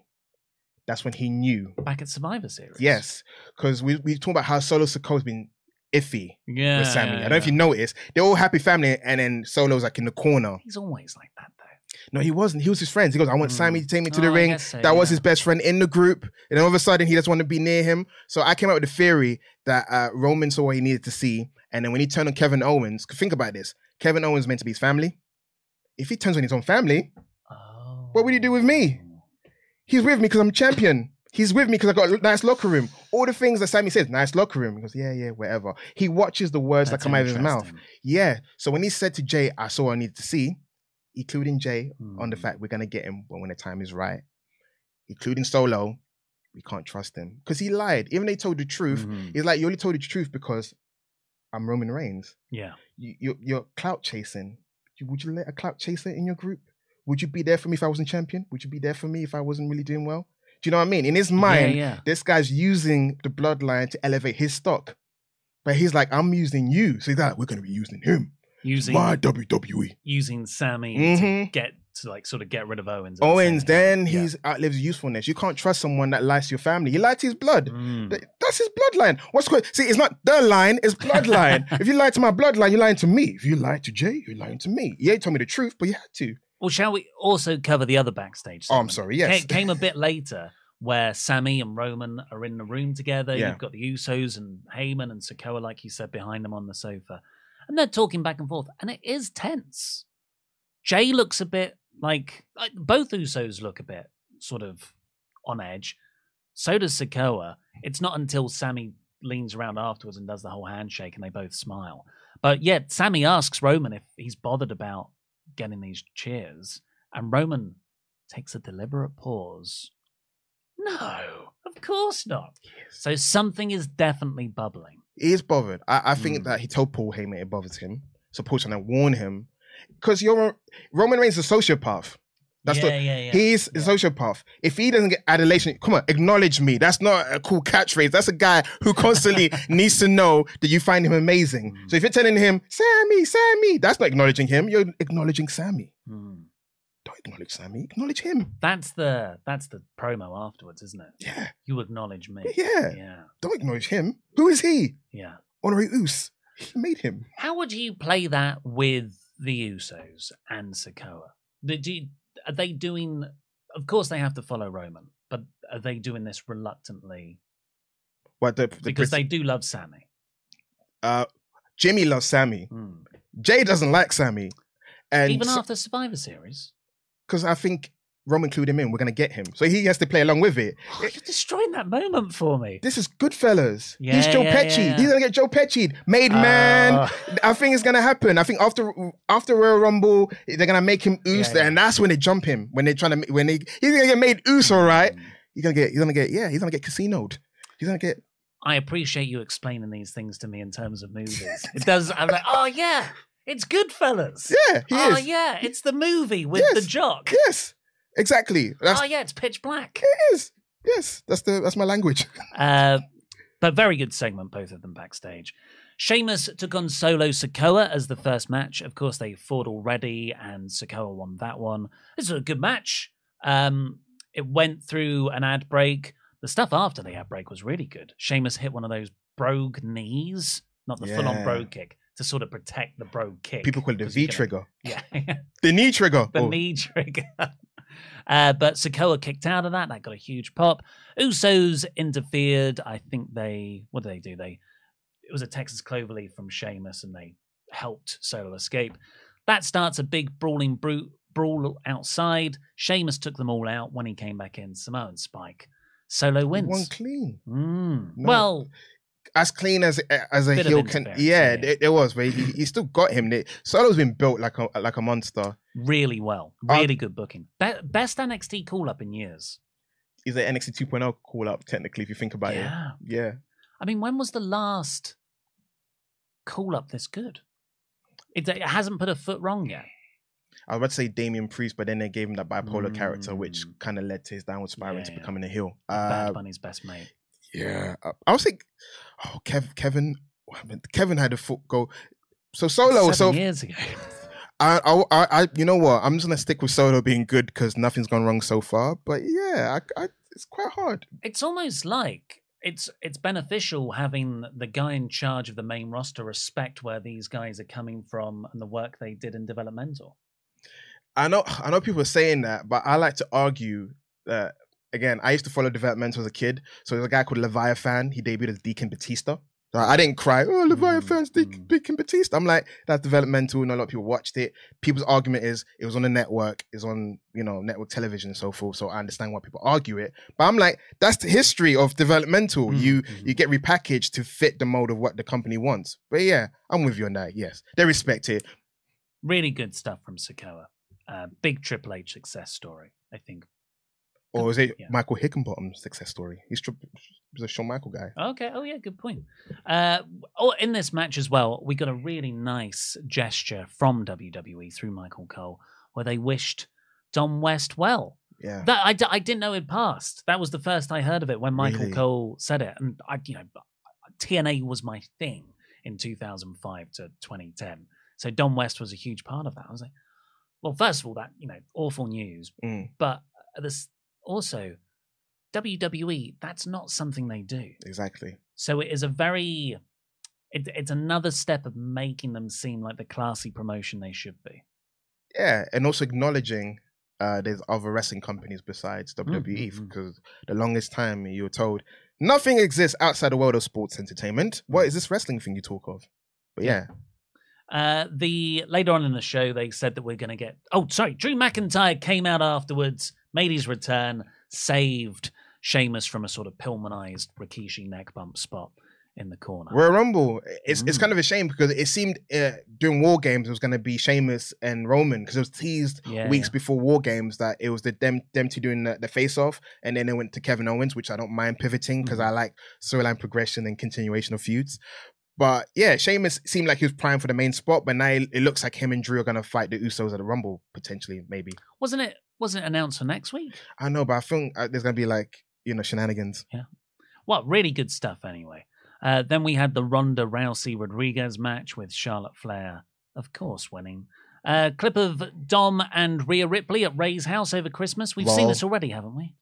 that's when he knew. Back at Survivor Series. Yes, because we we talk about how Solo Sikoa's been iffy Yeah. with Sammy. I yeah, don't know if you noticed. They're all happy family, and then Solo's like in the corner. He's always like that, though. No, he wasn't. He was his friends. He goes, I want Sammy to take me to the Oh, ring. so, that was his best friend in the group. And all of a sudden, he doesn't want to be near him. So I came up with the theory that uh, Roman saw what he needed to see. And then when he turned on Kevin Owens, think about this Kevin Owens meant to be his family. If he turns on his own family, Oh. what would he do with me? He's with me because I'm champion. He's with me because I got a nice locker room. All the things that Sammy says, nice locker room. He goes, yeah, yeah, whatever. He watches the words That's that come out of his mouth. Yeah. So when he said to Jay, I saw what I needed to see, including Jay on the Hmm. fact we're gonna get him when, when the time is right, including Solo, we can't trust him because he lied. Even he told the truth, Mhm. he's like, you only told the truth because I'm Roman Reigns. Yeah. You, you're, you're clout chasing. Would you let a clout chaser in your group? Would you be there for me if I wasn't champion? Would you be there for me if I wasn't really doing well? Do you know what I mean? In his mind, yeah. this guy's using the bloodline to elevate his stock. But he's like, I'm using you. So he's like, we're going to be using him. Using My WWE. using Sammy to Mhm. get to like sort of get rid of Owens. Owens, then Yeah. he's outlives usefulness. You can't trust someone that lies to your family. He lied to his blood. Mm. That's his bloodline. What's good? See, it's not the line, it's bloodline. if you lie to my bloodline, you're lying to me. If you lie to Jay, you're lying to me. Yeah, you told me the truth, but you had to. Well, shall we also cover the other backstage? Oh, I'm sorry, yes. Ca- came a bit later, where Sammy and Roman are in the room together. Yeah. You've got the Usos and Heyman and Sikoa, like you said, behind them on the sofa, and they're talking back and forth, and it is tense. Jay looks a bit like, like both Usos look a bit sort of on edge. So does Sikoa. It's not until Sammy leans around afterwards and does the whole handshake, and they both smile. But yet, Sammy asks Roman if he's bothered about getting these cheers, and Roman takes a deliberate pause. No, of course not. So something is definitely bubbling. He is bothered. I, I think Mm. that he told Paul Heyman it bothers him. So Paul's trying to warn him. Because you're Roman Reigns is a sociopath. That's yeah, the yeah, yeah. He's a sociopath. If he doesn't get adulation, come on, acknowledge me. That's not a cool catchphrase. That's a guy who constantly needs to know that you find him amazing. Mm. So if you're telling him, Sammy, Sammy, that's not acknowledging him. You're acknowledging Sammy. Hmm. Acknowledge Sammy. Acknowledge him. That's the that's the promo afterwards, isn't it? Yeah. You acknowledge me. Yeah. Yeah. Don't acknowledge him. Who is he? Yeah. Honorary Uce. He made him. How would you play that with the Usos and Sikoa? Do you, are they doing? Of course, they have to follow Roman, but are they doing this reluctantly What the, the because Brit- they do love Sammy? uh Jimmy loves Sammy. Hmm. Jay doesn't like Sammy. And Even after Survivor Series, because I think Roman clued him in. We're gonna get him, so he has to play along with it. you're destroying that moment for me. This is Goodfellas. Yeah, He's Joe yeah, Pesci. yeah. He's gonna get Joe Pesci. Made man. Oh. I think it's gonna happen. I think after after Royal Rumble, they're gonna make him Uce, and that's when they jump him. When they're trying to when they he's gonna get made Uce, all right. Mm. He's gonna get he's gonna get yeah he's gonna get casinoed. He's gonna get I appreciate you explaining these things to me in terms of movies. It does. I'm like, oh yeah, it's Goodfellas. yeah he oh is yeah, it's the movie with the jock. yes exactly. That's oh yeah, it's Pitch Black. it is yes that's the that's my language. Uh, but very good segment, both of them backstage. Sheamus took on Solo Sikoa as the first match. Of course, they fought already, and Sikoa won that one. This was a good match. Um, it went through an ad break. The stuff after the ad break was really good. Sheamus hit one of those brogue knees, not the full on Yeah. brogue kick, to sort of protect the bro kick. People call it the V you're gonna- trigger, Yeah. the knee trigger. the Oh, knee trigger. Uh, but Sikoa kicked out of that. That got a huge pop. Usos interfered. I think they, what did they do? They, it was a Texas Cloverleaf from Sheamus, and they helped Solo escape. That starts a big brawling brute brawl outside. Sheamus took them all out when he came back in. Samoan Spike. Solo wins. won clean. Mm. No. Well, as clean as as a Bit heel can. Yeah. It, it was, but he, he still got him. Solo's been built like a like a monster. really well. Uh, Really good booking. Be- best NXT call up in years. Is an NXT 2.0 call up, technically, if you think about Yeah. it. Yeah. I mean, when was the last call up this good? It, it hasn't put a foot wrong yet. I would say Damian Priest, but then they gave him that bipolar character, which Mm. kind of led to his downward spiral Yeah, into yeah. becoming a heel. Bad Uh, Bunny's best mate. Yeah. Uh, I was think, oh, Kev, Kevin? Kevin had a foot goal. So Solo, Seven so years ago. I, I, I, I, you know what? I'm just gonna stick with Solo being good because nothing's gone wrong so far. But yeah, I, I, it's quite hard. It's almost like it's it's beneficial having the guy in charge of the main roster respect where these guys are coming from and the work they did in developmental. I know I know people are saying that, but I like to argue that again, I used to follow developmental as a kid. So there's a guy called Leviathan. He debuted as Deacon Batista. So I didn't cry, oh, mm, Leviathan's Deacon, mm. Deacon Batista. I'm like, that's developmental, and a lot of people watched it. People's argument is it was on the network, it's on, you know, network television and so forth. So I understand why people argue it. But I'm like, that's the history of developmental. Mm, you mm-hmm. you get repackaged to fit the mold of what the company wants. But yeah, I'm with you on that. Yes. They respect it. Really good stuff from Sikoa. Uh, big Triple H success story, I think. Or is it Yeah. Michael Hickenbottom's success story? He's, a Shawn Michael guy. Okay. Oh, yeah. Good point. Uh, oh, in this match as well, we got a really nice gesture from WWE through Michael Cole, where they wished Don West well. Yeah. That I, I didn't know it passed. That was the first I heard of it when Michael Really? Cole said it, and I, you know, TNA was my thing in 2005 to 2010. So Don West was a huge part of that. I was like, well, first of all, that you know, awful news, Mm, but this also WWE. That's not something they do. exactly. So it is a very, it, it's another step of making them seem like the classy promotion they should be. Yeah, and also acknowledging uh, there's other wrestling companies besides WWE mm, mm. because the longest time you were told nothing exists outside the world of sports entertainment. What is this wrestling thing you talk of? But yeah, Uh, the later on in the show, they said that we're going to get. Oh, sorry, Drew McIntyre came out afterwards, made his return, saved Sheamus from a sort of pillmanized Rikishi neck bump spot in the corner. Royal Rumble. It's it's Mm. kind of a shame because it seemed uh, during War Games it was going to be Sheamus and Roman because it was teased Yeah, weeks yeah. before War Games that it was the them them two doing the, the face off, and then they went to Kevin Owens, which I don't mind pivoting because Mhm. I like storyline progression and continuation of feuds. But yeah, Sheamus seemed like he was primed for the main spot, but now it looks like him and Drew are going to fight the Usos at the Rumble potentially, maybe. Wasn't it? Wasn't it announced for next week? I know, but I think uh, there's going to be like you know shenanigans. Yeah. Well, really good stuff anyway. Uh, then we had the Ronda Rousey Rodriguez match with Charlotte Flair, of course, winning. Uh, clip of Dom and Rhea Ripley at Rey's house over Christmas. We've seen this already, haven't we?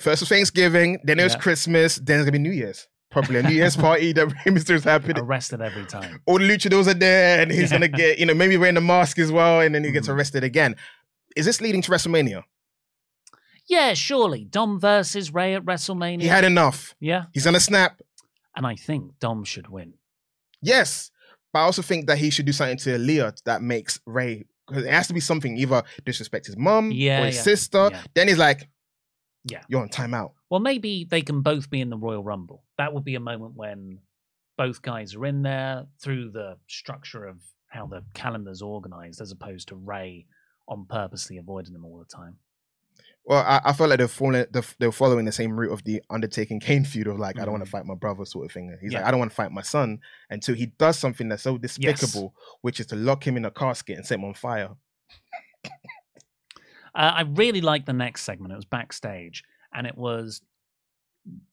First was Thanksgiving, then it was Yeah. Christmas, then it's going to be New Year's. Probably a New Year's party that Mysterio's happening. Arrested every time. all the luchadors are there, and he's Yeah. gonna get, you know, maybe wearing a mask as well, and then he gets Mhm. arrested again. Is this leading to WrestleMania? Yeah, surely. Dom versus Rey at WrestleMania. He had enough. yeah. He's gonna snap. And I think Dom should win. Yes, but I also think that he should do something to Leah that makes Rey. Because it has to be something either disrespect his mum Yeah, or his yeah, sister. Then he's like, Yeah. "You're on timeout." Well, maybe they can both be in the Royal Rumble. That would be a moment when both guys are in there through the structure of how the calendar's organized, as opposed to Rey on purposely avoiding them all the time. Well, I, I felt like they're following they're, they're following the same route of the Undertaking Kane feud of like, I don't want to fight my brother sort of thing. He's like, Mm. I don't want to fight my son until he does something that's so despicable, which is to lock him in a casket and set him on fire. Uh, I really liked the next segment. It was backstage, and it was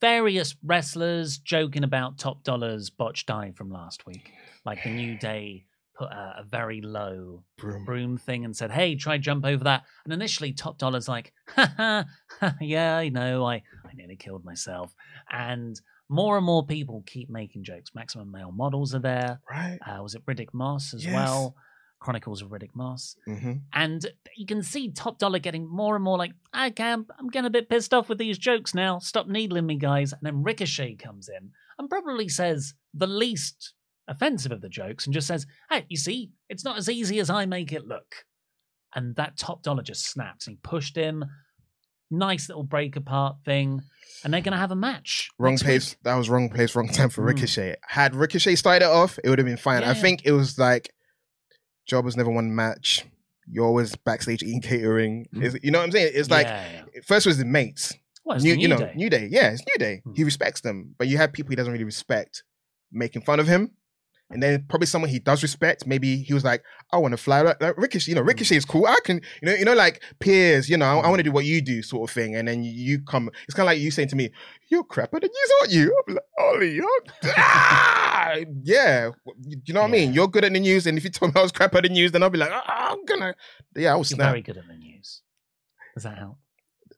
various wrestlers joking about Top Dolla's botched dive from last week. Like the New Day put a, a very low Broom. broom thing and said, "Hey, try jump over that." And initially, Top Dolla's like, "Ha ha, ha, yeah, I know, I I nearly killed myself." And more and more people keep making jokes. Maximum Male Models are there. Right. Uh, was it Riddick Moss as Yes. well? Chronicles of Riddick Moss. hmm And you can see Top Dolla getting more and more like, okay, I'm, I'm getting a bit pissed off with these jokes now. Stop needling me, guys. And then Ricochet comes in and probably says the least offensive of the jokes and just says, hey, you see, it's not as easy as I make it look. And that Top Dolla just snapped and he pushed him. Nice little break apart thing. And they're going to have a match. Wrong place. week. That was wrong place, wrong time for Mm. Ricochet. Had Ricochet started off, it would have been fine. Yeah, I think it was like Jobbers never won a match. You're always backstage eating catering. Is- you know what I'm saying? It's like Yeah, first was the mates. Well, New, New you know, Day. New Day. Yeah, it's New Day. Hmm. He respects them, but you have people he doesn't really respect making fun of him. And then probably someone he does respect. Maybe he was like, "I want to fly like, like Ricochet." You know, Ricochet is cool. I can, you know, you know, like peers. You know, I, want to do what you do, sort of thing. And then you, come. It's kind of like you saying to me, "You're crapper than you, aren't you?" I'm like, "Ollie, ah! Yeah." You you know what I mean? You're good at the news, and if you told me I was crapper the news, then I'll be like, "Ah, "I'm gonna." Yeah, I was very good at the news. Does that help?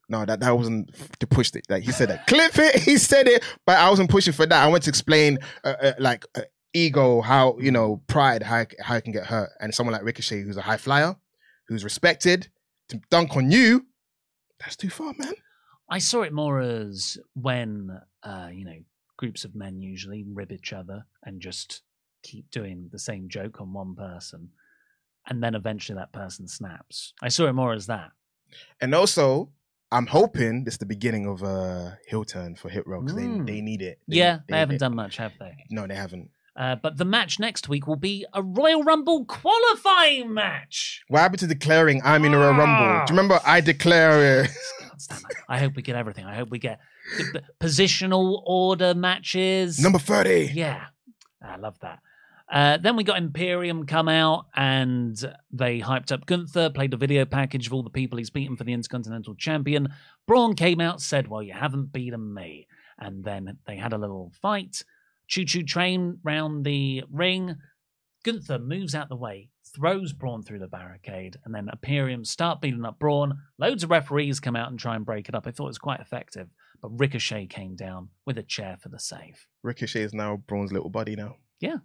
No, that, that wasn't to push it. Like he said that. Clip it. He said it, but I wasn't pushing for that. I went to explain, uh, uh, like uh, ego, how you know pride, how how it can get hurt, and someone like Ricochet, who's a high flyer, who's respected to dunk on you, that's too far, man. I saw it more as when, uh, you know, groups of men usually rib each other and just keep doing the same joke on one person. And then eventually that person snaps. I saw it more as that. And also, I'm hoping this is the beginning of a hill turn for Hit Row because Mm. they, they need it. yeah, they, need haven't it. done much, have they? No, they haven't. Uh, but the match next week will be a Royal Rumble qualifying match. What happened to declaring I'm in a Royal Rumble? Do you remember I declare it? Can't stand that. I hope we get everything. I hope we get positional order matches. Number 30. Yeah, I love that. Uh, then we got Imperium come out and they hyped up Gunther, played a video package of all the people he's beaten for the Intercontinental Champion. Braun came out, said, Well, you haven't beaten me. And then they had a little fight. Choo choo train round the ring. Gunther moves out the way, throws Braun through the barricade, and then Imperium start beating up Braun. Loads of referees come out and try and break it up. I thought it was quite effective. But Ricochet came down with a chair for the save. Ricochet is now Braun's little buddy now. Yeah.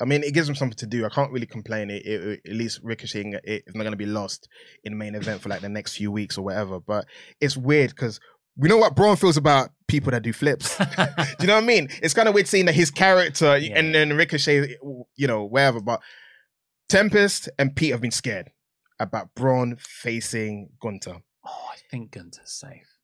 I mean, it gives him something to do. I can't really complain. It, it, at least Ricochet it is not going to be lost in the main event for like the next few weeks or whatever. But it's weird because we know what Braun feels about people that do flips. do you know what I mean? It's kind of weird seeing that his character and then Ricochet, you know, wherever. But Tempest and Pete have been scared about Braun facing Gunther. Oh, I think Gunther's safe.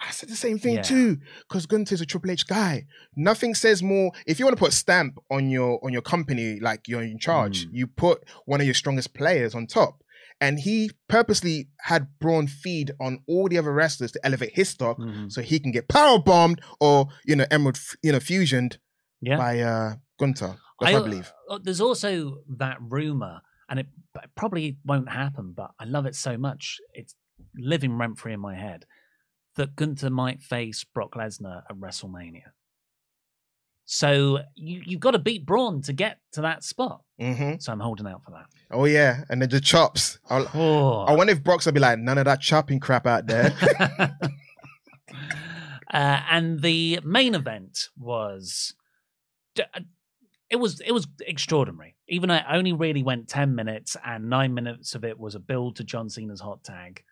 I said the same thing Yeah. too, because Gunther's a Triple H guy. Nothing says more. If you want to put a stamp on your on your company, like you're in charge, Mm. you put one of your strongest players on top. And he purposely had Braun feed on all the other wrestlers to elevate his stock, Mhm. so he can get power bombed or you know Emerald, f- you know, fusioned Yeah. by uh Gunter. What I believe. uh, there's also that rumor, and it probably won't happen, but I love it so much. It's living rent free in my head that Gunther might face Brock Lesnar at WrestleMania. So you, you've got to beat Braun to get to that spot. hmm So I'm holding out for that. Oh yeah, and then the chops. Oh. I wonder if Brock's will be like, none of that chopping crap out there. uh, and the main event was uh, it was it was extraordinary. Even it only really went ten minutes, and nine minutes of it was a build to John Cena's hot tag.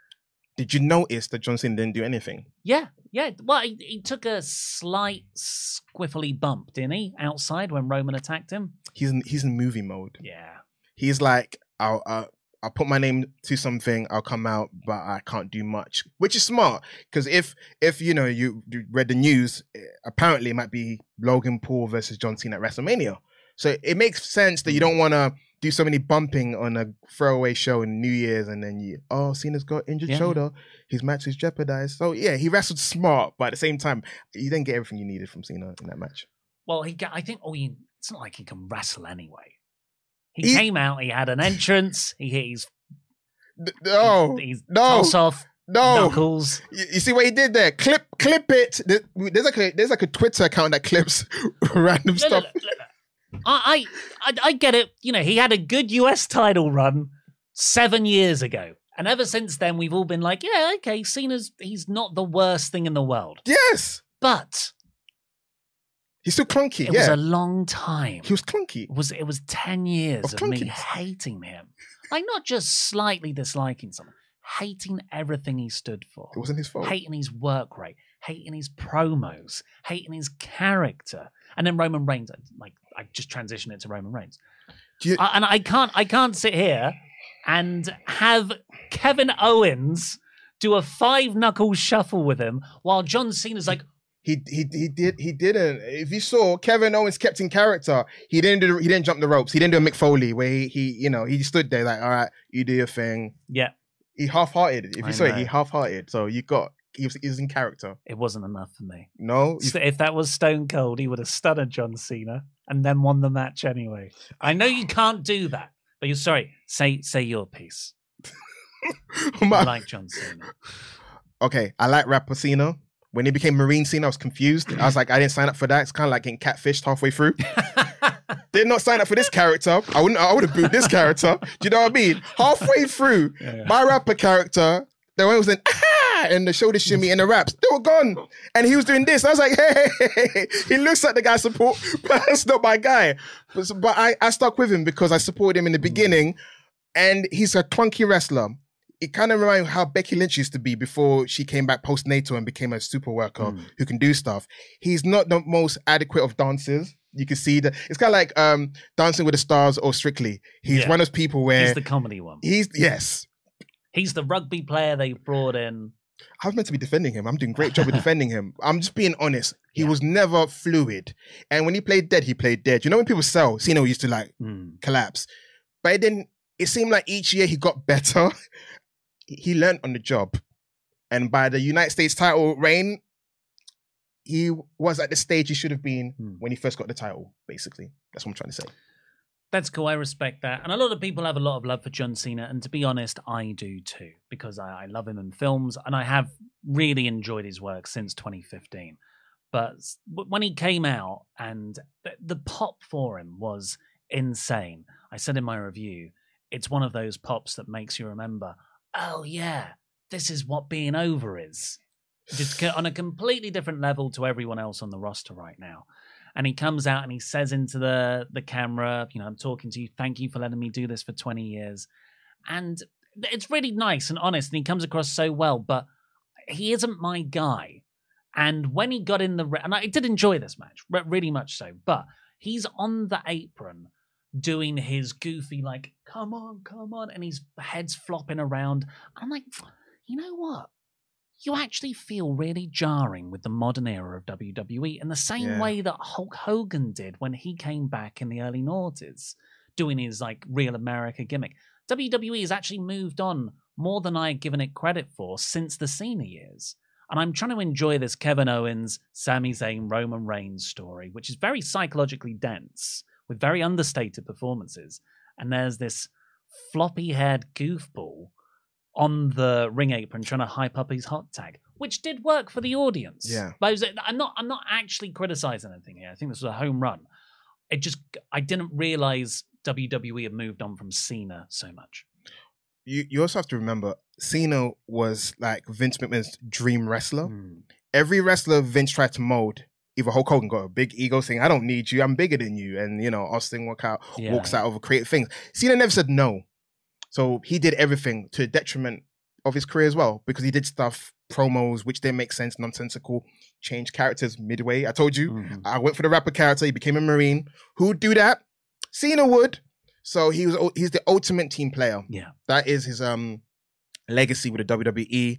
Did you notice that John Cena didn't do anything? Yeah, yeah. Well, he, he took a slight squiffly bump, didn't he, outside when Roman attacked him? He's in, he's in movie mode. Yeah. He's like, I'll uh, I'll put my name to something, I'll come out, but I can't do much, which is smart because if if you know you, you read the news, eh, apparently it might be Logan Paul versus John Cena at WrestleMania. So it makes sense that you don't want to do so many bumping on a throwaway show in New Year's and then you oh Cena's got injured Yeah. shoulder, his match is jeopardized. So yeah, he wrestled smart, but at the same time, you didn't get everything you needed from Cena in that match. Well, he. ga- I think. Oh, he, it's not like he can wrestle anyway. He, He- came out. He had an entrance. He hit his. No, oh, his no, off. no. Knuckles. You, you see what he did there? Clip, clip it. There's like a there's like a Twitter account that clips random Look, stuff. look, look. I, I, I, get it. You know, he had a good US title run seven years ago, and ever since then, we've all been like, yeah, okay, Cena's he's not the worst thing in the world, Yes, but he's still clunky. it yeah, was a long time. he was clunky. It was it was ten years Of of, me hating him, like not just slightly disliking someone, hating everything he stood for. It wasn't his fault. hating his work rate, hating his promos, hating his character, and then Roman Reigns. Like I just transition it to Roman Reigns, Do you- I- and I can't, I can't sit here and have Kevin Owens do a five knuckle shuffle with him while John Cena's like, He he he did he didn't. If you saw Kevin Owens kept in character, he didn't do he didn't jump the ropes. He didn't do a Mick Foley where he, he you know he stood there like all right, you do your thing. yeah, He half hearted. If I you saw it, he half hearted. So you got he was, he was in character. it wasn't enough for me. No, So if that was Stone Cold, he would have stunned John Cena and then won the match anyway. I know you can't do that, but you're sorry. Say say your piece. I My- like John Cena. okay, I like rapper Cena. When he became Marine Cena, I was confused. I was like, I didn't sign up for that. It's kind of like getting catfished halfway through. Did not sign up for this character. I wouldn't. I would have booed this character. Do you know what I mean? Halfway through, my rapper character, the one was in and the shoulder shimmy and the raps, they were gone. And he was doing this. I was like, hey, he looks like the guy I support, but that's not my guy. But, but I, I stuck with him because I supported him in the beginning, and he's a clunky wrestler. it kind of reminds me how Becky Lynch used to be before she came back post natal and became a super worker Mm. who can do stuff. He's not the most adequate of dancers. You can see that it's kind of like um, Dancing with the Stars or Strictly. He's Yeah. one of those people where He's the comedy one. he's yes. He's the rugby player they brought in. I was meant to be defending him. I'm doing a great job of defending him. I'm just being honest. He Yeah. was never fluid. And when he played dead, he played dead. You know when people sell, Cena used to like Mm. collapse. But then it seemed like each year he got better. he learned on the job. And by the United States title reign, he was at the stage he should have been Hmm. when he first got the title, basically. That's what I'm trying to say. That's cool. I respect that. And a lot of people have a lot of love for John Cena. And to be honest, I do too, because I, I love him in films and I have really enjoyed his work since 2015. But when he came out and th- the pop for him was insane. I said in my review, it's one of those pops that makes you remember, oh, yeah, this is what being over is. Just on a completely different level to everyone else on the roster right now and he comes out and he says into the the camera, you know, I'm talking to you. Thank you for letting me do this for 20 years. And it's really nice and honest, and he comes across so well. But he isn't my guy. And when he got in the and I did enjoy this match, re- really much so. But he's on the apron doing his goofy like, "Come on, come on," and his head's flopping around. I'm like, you know what? You actually feel really jarring with the modern era of WWE in the same Yeah. way that Hulk Hogan did when he came back in the early noughties, doing his like real America gimmick. WWE has actually moved on more than I had given it credit for since the Cena years. And I'm trying to enjoy this Kevin Owens, Sami Zayn, Roman Reigns story, which is very psychologically dense with very understated performances. And there's this floppy haired goofball on the ring apron trying to hype up his hot tag, which did work for the audience. Yeah. But was, I'm not I'm not actually criticizing anything here. I think this was a home run. It just I didn't realize WWE had moved on from Cena so much. You you also have to remember Cena was like Vince McMahon's dream wrestler. Hmm. Every wrestler Vince tried to mold, either Hulk Hogan got a big ego saying, I don't need you, I'm bigger than you. And you know, Austin walk out Yeah. walks out over creative things. Cena never said no. So he did everything to the detriment of his career as well, because he did stuff, promos, which didn't make sense, nonsensical, changed characters midway. I told you, Mhm. I went for the rapper character, he became a Marine. Who would do that? Cena would. So he was he's the ultimate team player. Yeah. That is his um legacy with the WWE.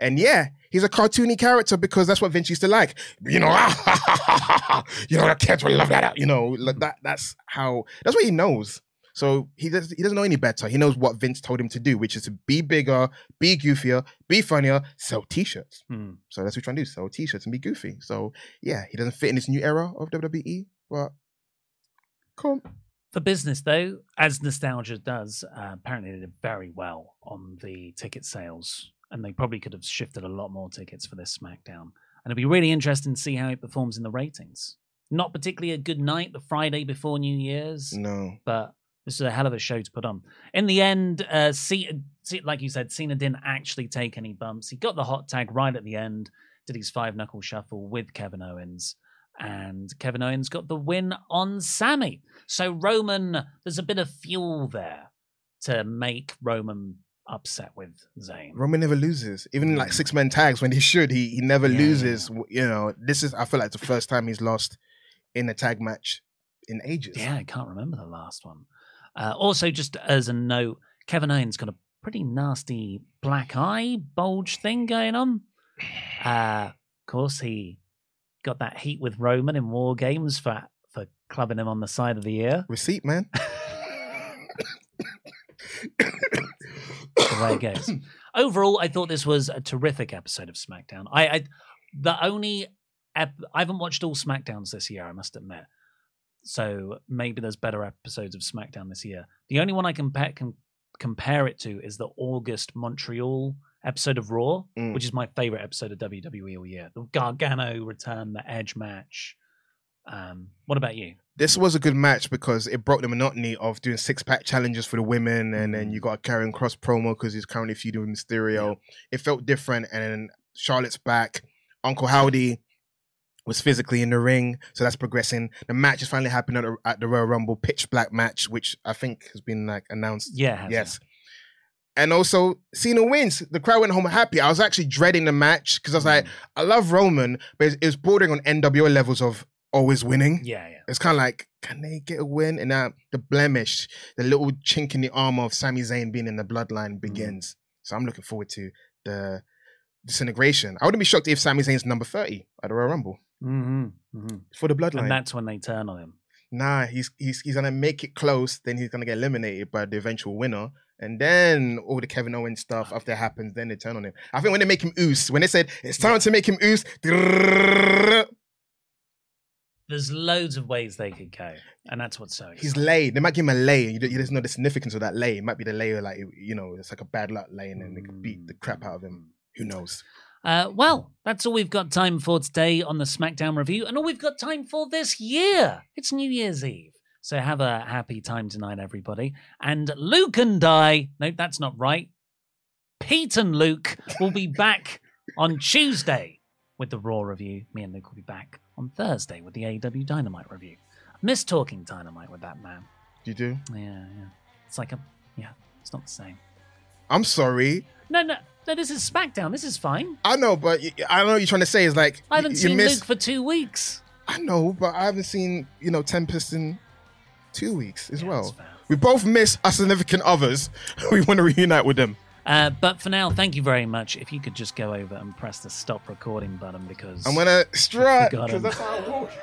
And yeah, he's a cartoony character because that's what Vince used to like. You know, you know, the kids will love that. You know, like that. That's how. That's what he knows. So he does, he doesn't know any better. He knows what Vince told him to do, which is to be bigger, be goofier, be funnier, sell T-shirts. Hmm. So that's what he's trying to do: sell T-shirts and be goofy. So yeah, he doesn't fit in this new era of WWE, but cool. For business, though, as nostalgia does, uh, apparently they did very well on the ticket sales, and they probably could have shifted a lot more tickets for this SmackDown. And it'll be really interesting to see how it performs in the ratings. Not particularly a good night, the Friday before New Year's, No, but this is a hell of a show to put on. In the end, uh, Ce- like you said, Cena didn't actually take any bumps. He got the hot tag right at the end, did his five knuckle shuffle with Kevin Owens, and Kevin Owens got the win on Sammy. So Roman, there's a bit of fuel there to make Roman upset with Zayn. Roman never loses. Even in like six man tags when he should, he he never Yeah, loses. You know, this is I feel like the first time he's lost in a tag match in ages. Yeah, I can't remember the last one. Uh, also, just as a note, Kevin Owens got a pretty nasty black eye bulge thing going on. Uh, of course, he got that heat with Roman in War Games for for clubbing him on the side of the ear. Receipt, man. So there it goes. Overall, I thought this was a terrific episode of SmackDown. I, I the only ep- I haven't watched all SmackDowns this year. I must admit. So maybe there's better episodes of SmackDown this year. The only one I compare can compare it to is the August Montreal episode of Raw, Mm. which is my favorite episode of WWE all year. The Gargano return, the Edge match. Um, what about you? this was a good match because it broke the monotony of doing six pack challenges for the women, and then you got a Karrion Kross promo because he's currently feuding with Mysterio. It felt different, and then Charlotte's back. Uncle Howdy was physically in the ring, so that's progressing. The match is finally happening at the, at the Royal Rumble pitch black match, which I think has been like announced. Yeah, it has, yes. and also Cena wins. The crowd went home happy. I was actually dreading the match because I was like, mm. I love Roman, but it's, it's bordering on NWO levels of always winning. Yeah, yeah. It's kind of like, can they get a win? And now the blemish, the little chink in the armor of Sami Zayn being in the bloodline mm. begins. So I'm looking forward to the disintegration. I wouldn't be shocked if Sami Zayn's number 30 at the Royal Rumble Mm-hmm. mm-hmm. for the bloodline. And that's when they turn on him. nah, he's he's he's gonna make it close, then he's gonna get eliminated by the eventual winner. And then all the Kevin Owens stuff after it happens, then they turn on him. I think when they make him Uce, when they said it's time to make him Uce, There's loads of ways they could go, and that's what's so. he's exciting. lay. They might give him a lay. You don't, you just know the significance of that lay. It might be the lay, of like you know, it's like a bad luck lay, and then they could beat the crap out of him. Who knows? Uh, well, that's all we've got time for today on the SmackDown review, and all we've got time for this year. It's New Year's Eve. So have a happy time tonight, everybody. And Luke and I, no, that's not right. Pete and Luke will be back on Tuesday with the Raw review. Me and Luke will be back on Thursday with the AEW Dynamite review. I miss talking Dynamite with that man. You do? Yeah, yeah. It's like a, yeah, it's not the same. I'm sorry. No, no, no, this is SmackDown. This is fine. I know, but I don't know what you're trying to say. Is like I haven't you seen miss- Luke for two weeks. I know, but I haven't seen you know Tempest in two weeks as Yeah, well. We both miss our significant others. we want to reunite with them. Uh, but for now, thank you very much. If you could just go over and press the stop recording button because I'm gonna strut because that's how I walk.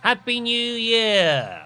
Happy New Year!